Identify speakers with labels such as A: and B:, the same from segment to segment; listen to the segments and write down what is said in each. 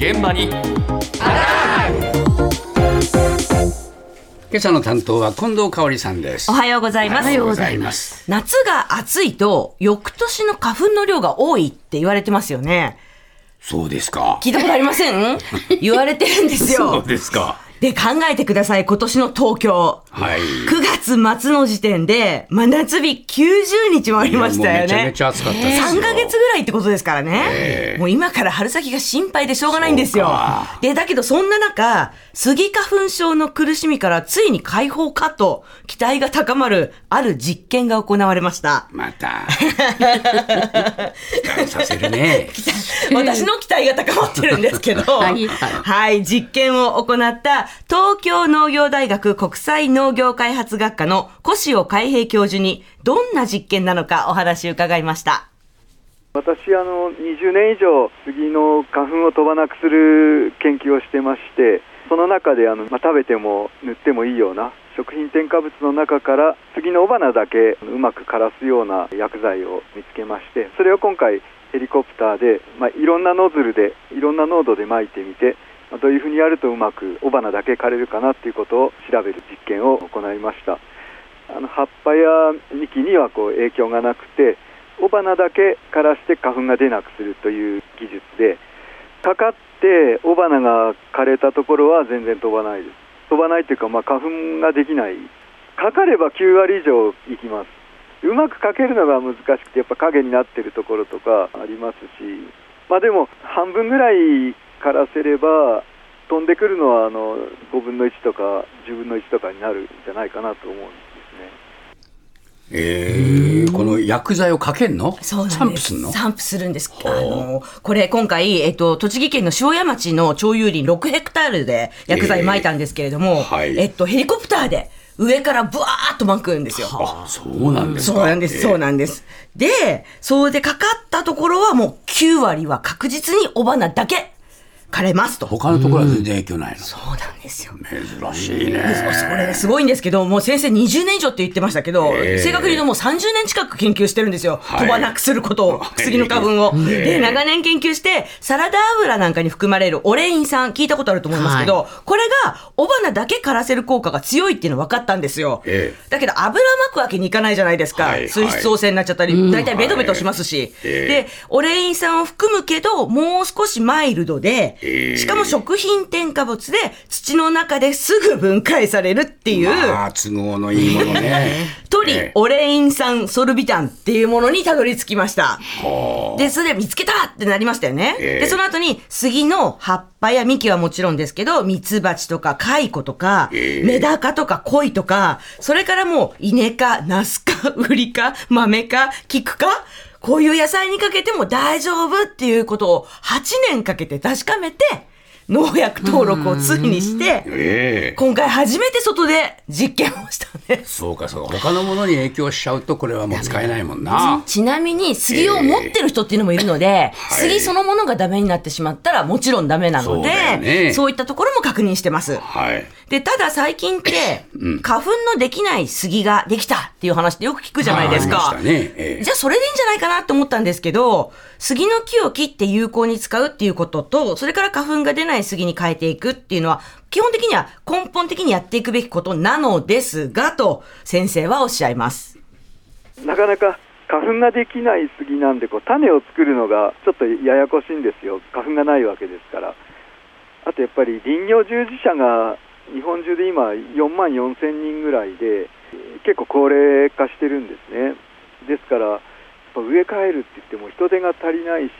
A: 現場に
B: 今朝の担当は近藤香織さんです
C: おはようございます。
B: おはようございます
C: 夏が暑いと、翌年の花粉の量が多いって言われてますよね。
B: そうですか
C: 聞いたことありません？言われてるんです
B: そう
C: よ。
B: ですか
C: で、考えてください、今年の東京。
B: はい
C: 9月末の時点で、真夏日90日もありましたよね
B: めちゃめち。ゃ暑かったですよ
C: 3ヶ月ぐらいってことですからね。もう今から春先が心配でしょうがないんですよ。で、だけどそんな中、スギ花粉症の苦しみからついに解放かと期待が高まるある実験が行われました。
B: また 期待させるね
C: 私の期待が高まってるんですけど、
D: はい
C: はい、実験を行った東京農業大学国際農業開発学科の越尾海平教授にどんな実験なのかお話伺いました。
E: 私あの20年以上杉の花粉を飛ばなくする研究をしてましてその中であの、まあ、食べても塗ってもいいような食品添加物の中から杉の雄花だけうまく枯らすような薬剤を見つけましてそれを今回ヘリコプターで、まあ、いろんなノズルでいろんな濃度で撒いてみてどういうふうにやるとうまく雄花だけ枯れるかなっていうことを調べる実験を行いました。あの葉っぱや幹にはこう影響がなくて雄花だけ枯らして花粉が出なくするという技術でかかって雄花が枯れたところは全然飛ばないです。飛ばないというか、まあ、花粉ができない。かかれば9割以上いきます。うまくかけるのが難しくてやっぱ影になってるところとかありますし。まあでも半分ぐらい枯らせれば飛んでくるのはあの5分の1とか10分の1とかになるんじゃないかなと思うんですね。
B: えー、この薬剤をかけんの？
C: そうなんです。
B: 散布すんの？
C: 散布するんです。あの、これ今回、えっと、栃木県の塩谷町の町有林6ヘクタールで薬剤撒いたんですけれども、
B: えーはい
C: えっと、ヘリコプターで上からブワーッと撒くんですよ。
B: あそうなんですか？
C: そうなんです、そうなんです。で、それでかかったところはもう9割は確実に雄花だけ枯れますと。
B: 他のところは全然影響ないの、
C: そうなんですよ。
B: 珍しいね
C: それがすごいんですけど、もう先生20年以上って言ってましたけど、
B: ええ
C: 正確に言うともう30年近く研究してるんですよ。
B: はい
C: 飛ばなくすることを、
B: はい
C: 杉の花粉を。
B: ええ
C: で、長年研究して、サラダ油なんかに含まれるオレイン酸、聞いたことあると思いますけど、これが雄花だけ枯らせる効果が強いっていうの分かったんですよ。
B: ええ
C: だけど油巻くわけにいかないじゃないですか。
B: はい
C: 水質汚染になっちゃったり、大体ベトベトしますし。
B: ええ
C: で、オレイン酸を含むけど、もう少しマイルドで、
B: ええ
C: しかも食品添加物で土の中ですぐ分解されるっていう、
B: まあ都合のいいものね。
C: トリ
B: ええ。
C: オレイン酸ソルビタンっていうものにたどり着きました。で、それで見つけたってなりましたよね。
B: ええ。
C: で、その後に杉の葉っぱや幹はもちろんですけど、ミツバチとか蚕とか、
B: ええ。
C: メダカとか鯉とか、それからもう稲か、ナスか、ウリか、豆か、菊か、こういう野菜にかけても大丈夫っていうことを8年かけて確かめて、農薬登録をついにして、
B: ええ。
C: 今回初めて外で実験をしたんです。
B: そうかそうか。他のものに影響しちゃうとこれはもう使えないもんな。
C: ちなみに杉を持ってる人っていうのもいるので、
B: はい。
C: 杉そのものがダメになってしまったらもちろんダメなので、
B: ね。
C: そういったところも確認してます。
B: はい。
C: で、ただ最近って、花粉のできない杉ができたっていう話ってよく聞くじゃないですか。
B: ね。ええ。
C: じゃあそれでいいんじゃないかなって思ったんですけど、杉の木を切って有効に使うっていうことと、それから花粉が出ない杉に変えていくっていうのは、基本的には根本的にやっていくべきことなのですが、と先生はおっしゃいます。
E: なかなか花粉ができない杉なんでこう種を作るのがちょっとややこしいんですよ。花粉がないわけですから。あとやっぱり林業従事者が日本中で今4万4千人ぐらいで結構高齢化してるんですね。ですからやっぱ植え替えるって言っても人手が足りないし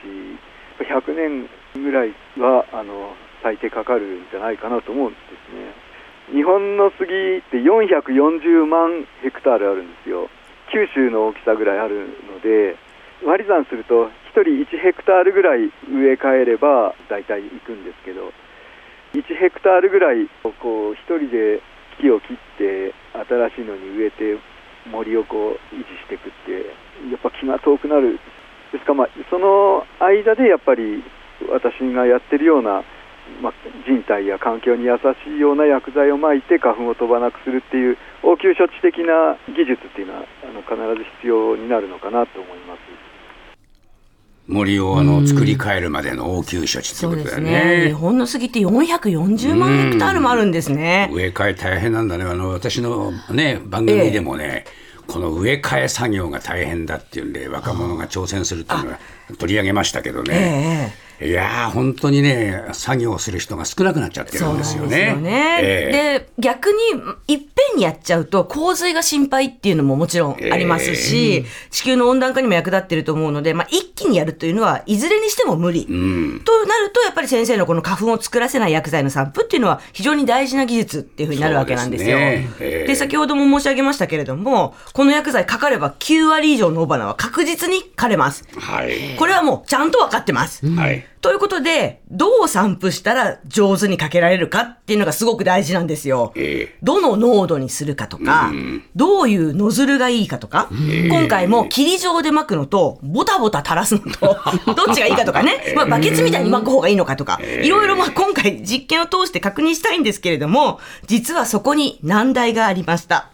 E: 100年ぐらいはあの最低かかるんじゃないかなと思うんですね。日本の杉って440万ヘクタールあるんですよ。九州の大きさぐらいあるので割り算すると1人1ヘクタールぐらい植え替えれば大体いくんですけど1ヘクタールぐらいこう1人で木を切って新しいのに植えて森をこう維持していくってやっぱ気が遠くなるですから、まあ、その間でやっぱり私がやってるような、まあ、人体や環境に優しいような薬剤をまいて花粉を飛ばなくするっていう応急処置的な技術っていうのはあの必ず必要になるのかなと思います。
B: 森をあの作り変えるまでの応急処置って
C: そう
B: ことだよ
C: ね。日
B: ね。
C: 本の杉って440万ヘクタールもあるんですね。
B: 植え替え大変なんだね。あの私のね番組でもね、この植え替え作業が大変だっていうんで若者が挑戦するっていうのは取り上げましたけどね。
C: ええ
B: いやー本当にね作業する人が少なくなっちゃってるんですよね。
C: ね
B: ええ
C: で逆にいっぺんにやっちゃうと洪水が心配っていうのももちろんありますし、地球の温暖化にも役立ってると思うので、まあ、一気にやるというのはいずれにしても無理。
B: うん
C: となるとやっぱり先生のこの花粉を作らせない薬剤の散布っていうのは非常に大事な技術っていうふうになるわけなんですよ。
B: ですねええ
C: で先ほども申し上げましたけれどもこの薬剤かかれば9割以上の雄花は確実に枯れます。
B: はい。
C: これはもうちゃんと分かってます。
B: はい。
C: ということで、どう散布したら上手にかけられるかっていうのがすごく大事なんですよ。
B: ええ。
C: どの濃度にするかとか、どういうノズルがいいかとか、今回も霧状で巻くのと、ボタボタ垂らすのと、どっちがいいかとかね、まあ、バケツみたいに巻く方がいいのかとか、いろいろまあ今回実験を通して確認したいんですけれども、実はそこに難題がありました。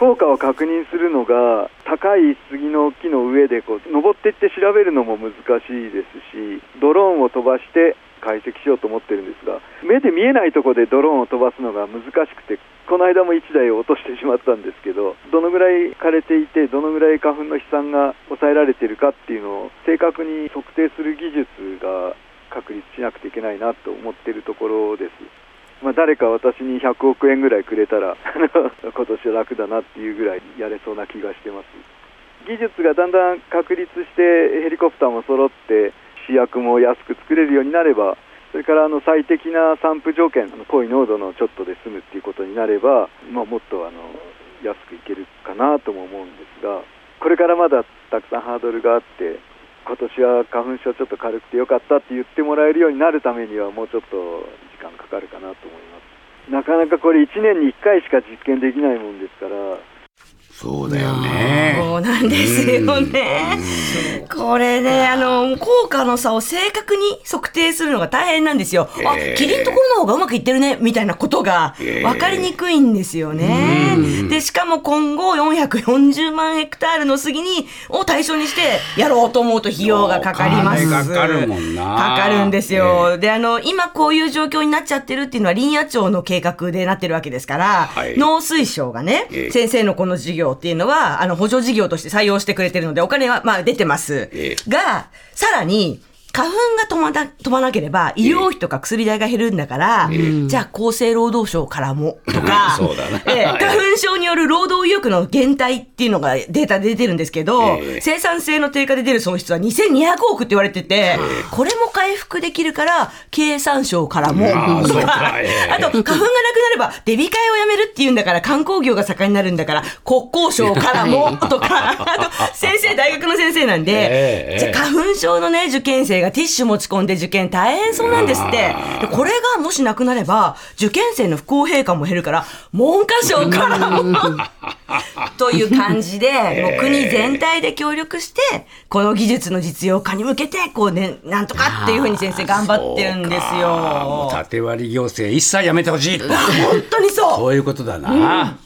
E: 効果を確認するのが高い杉の木の上でこう登っていって調べるのも難しいですしドローンを飛ばして解析しようと思ってるんですが目で見えないとこでドローンを飛ばすのが難しくてこの間も1台を落としてしまったんですけどどのぐらい枯れていてどのぐらい花粉の飛散が抑えられてるかっていうのを正確に測定する技術が確立しなくていけないなと思ってるところです。まあ、誰か私に100億円ぐらいくれたら 今年は楽だなっていうぐらいやれそうな気がしてます。技術がだんだん確立してヘリコプターも揃って試薬も安く作れるようになればそれからあの最適な散布条件の濃い濃度のちょっとで済むっていうことになれば、まあ、もっとあの安くいけるかなとも思うんですがこれからまだたくさんハードルがあって今年は花粉症ちょっと軽くてよかったって言ってもらえるようになるためにはもうちょっと間かかるかなと思います。なかなかこれ1年に1回しか実験できないもんですから。
B: そうだよね。
C: そうなんですよね。これね、あの、効果の差を正確に測定するのが大変なんですよ。あ、
B: えー
C: キリンところの方がうまくいってるね、みたいなことが
B: えー
C: 分かりにくいんですよね。で、しかも今後440万ヘクタールの杉に、を対象にしてやろうと思うと費用がかかります。
B: かかるもんな
C: かかるんですよ。で、あの、今こういう状況になっちゃってるっていうのは林野庁の計画でなってるわけですから、
B: はい
C: 農水省がね、
B: ええ
C: 先生のこの事業っていうのは、あの、補助事業として採用してくれてるので、お金は、まあ、出てます。
B: え
C: が、さらに、花粉が飛まな飛ばなければ、医療費とか薬代が減るんだから、じゃあ厚生労働省からも、とか、
B: そうだな。
C: ええ花粉症による労働意欲の減退っていうのがデータで出てるんですけど、
B: ええ。
C: 生産性の低下で出る損失は2200億って言われてて、これも回復できるから、経産省からも、
B: ああそうか。ええ。
C: あと、花粉がなくなれば、デビ会をやめるっていうんだから、観光業が盛んになるんだから、国交省からも、とか、あと、先生、大学の先生なんで、
B: ええ。
C: じゃあ花粉症のね、受験生がティッシュ持ち込んで受験大変そうなんですって。でこれがもしなくなれば、受験生の不公平感も減るから、文科省からも、という感じで、もう国全体で協力して、この技術の実用化に向けて、こうね、なんとかっていうふうに先生頑張ってるんですよ。
B: 縦割り行政一切やめてほしいと。
C: 本当にそう。
B: そういうことだな。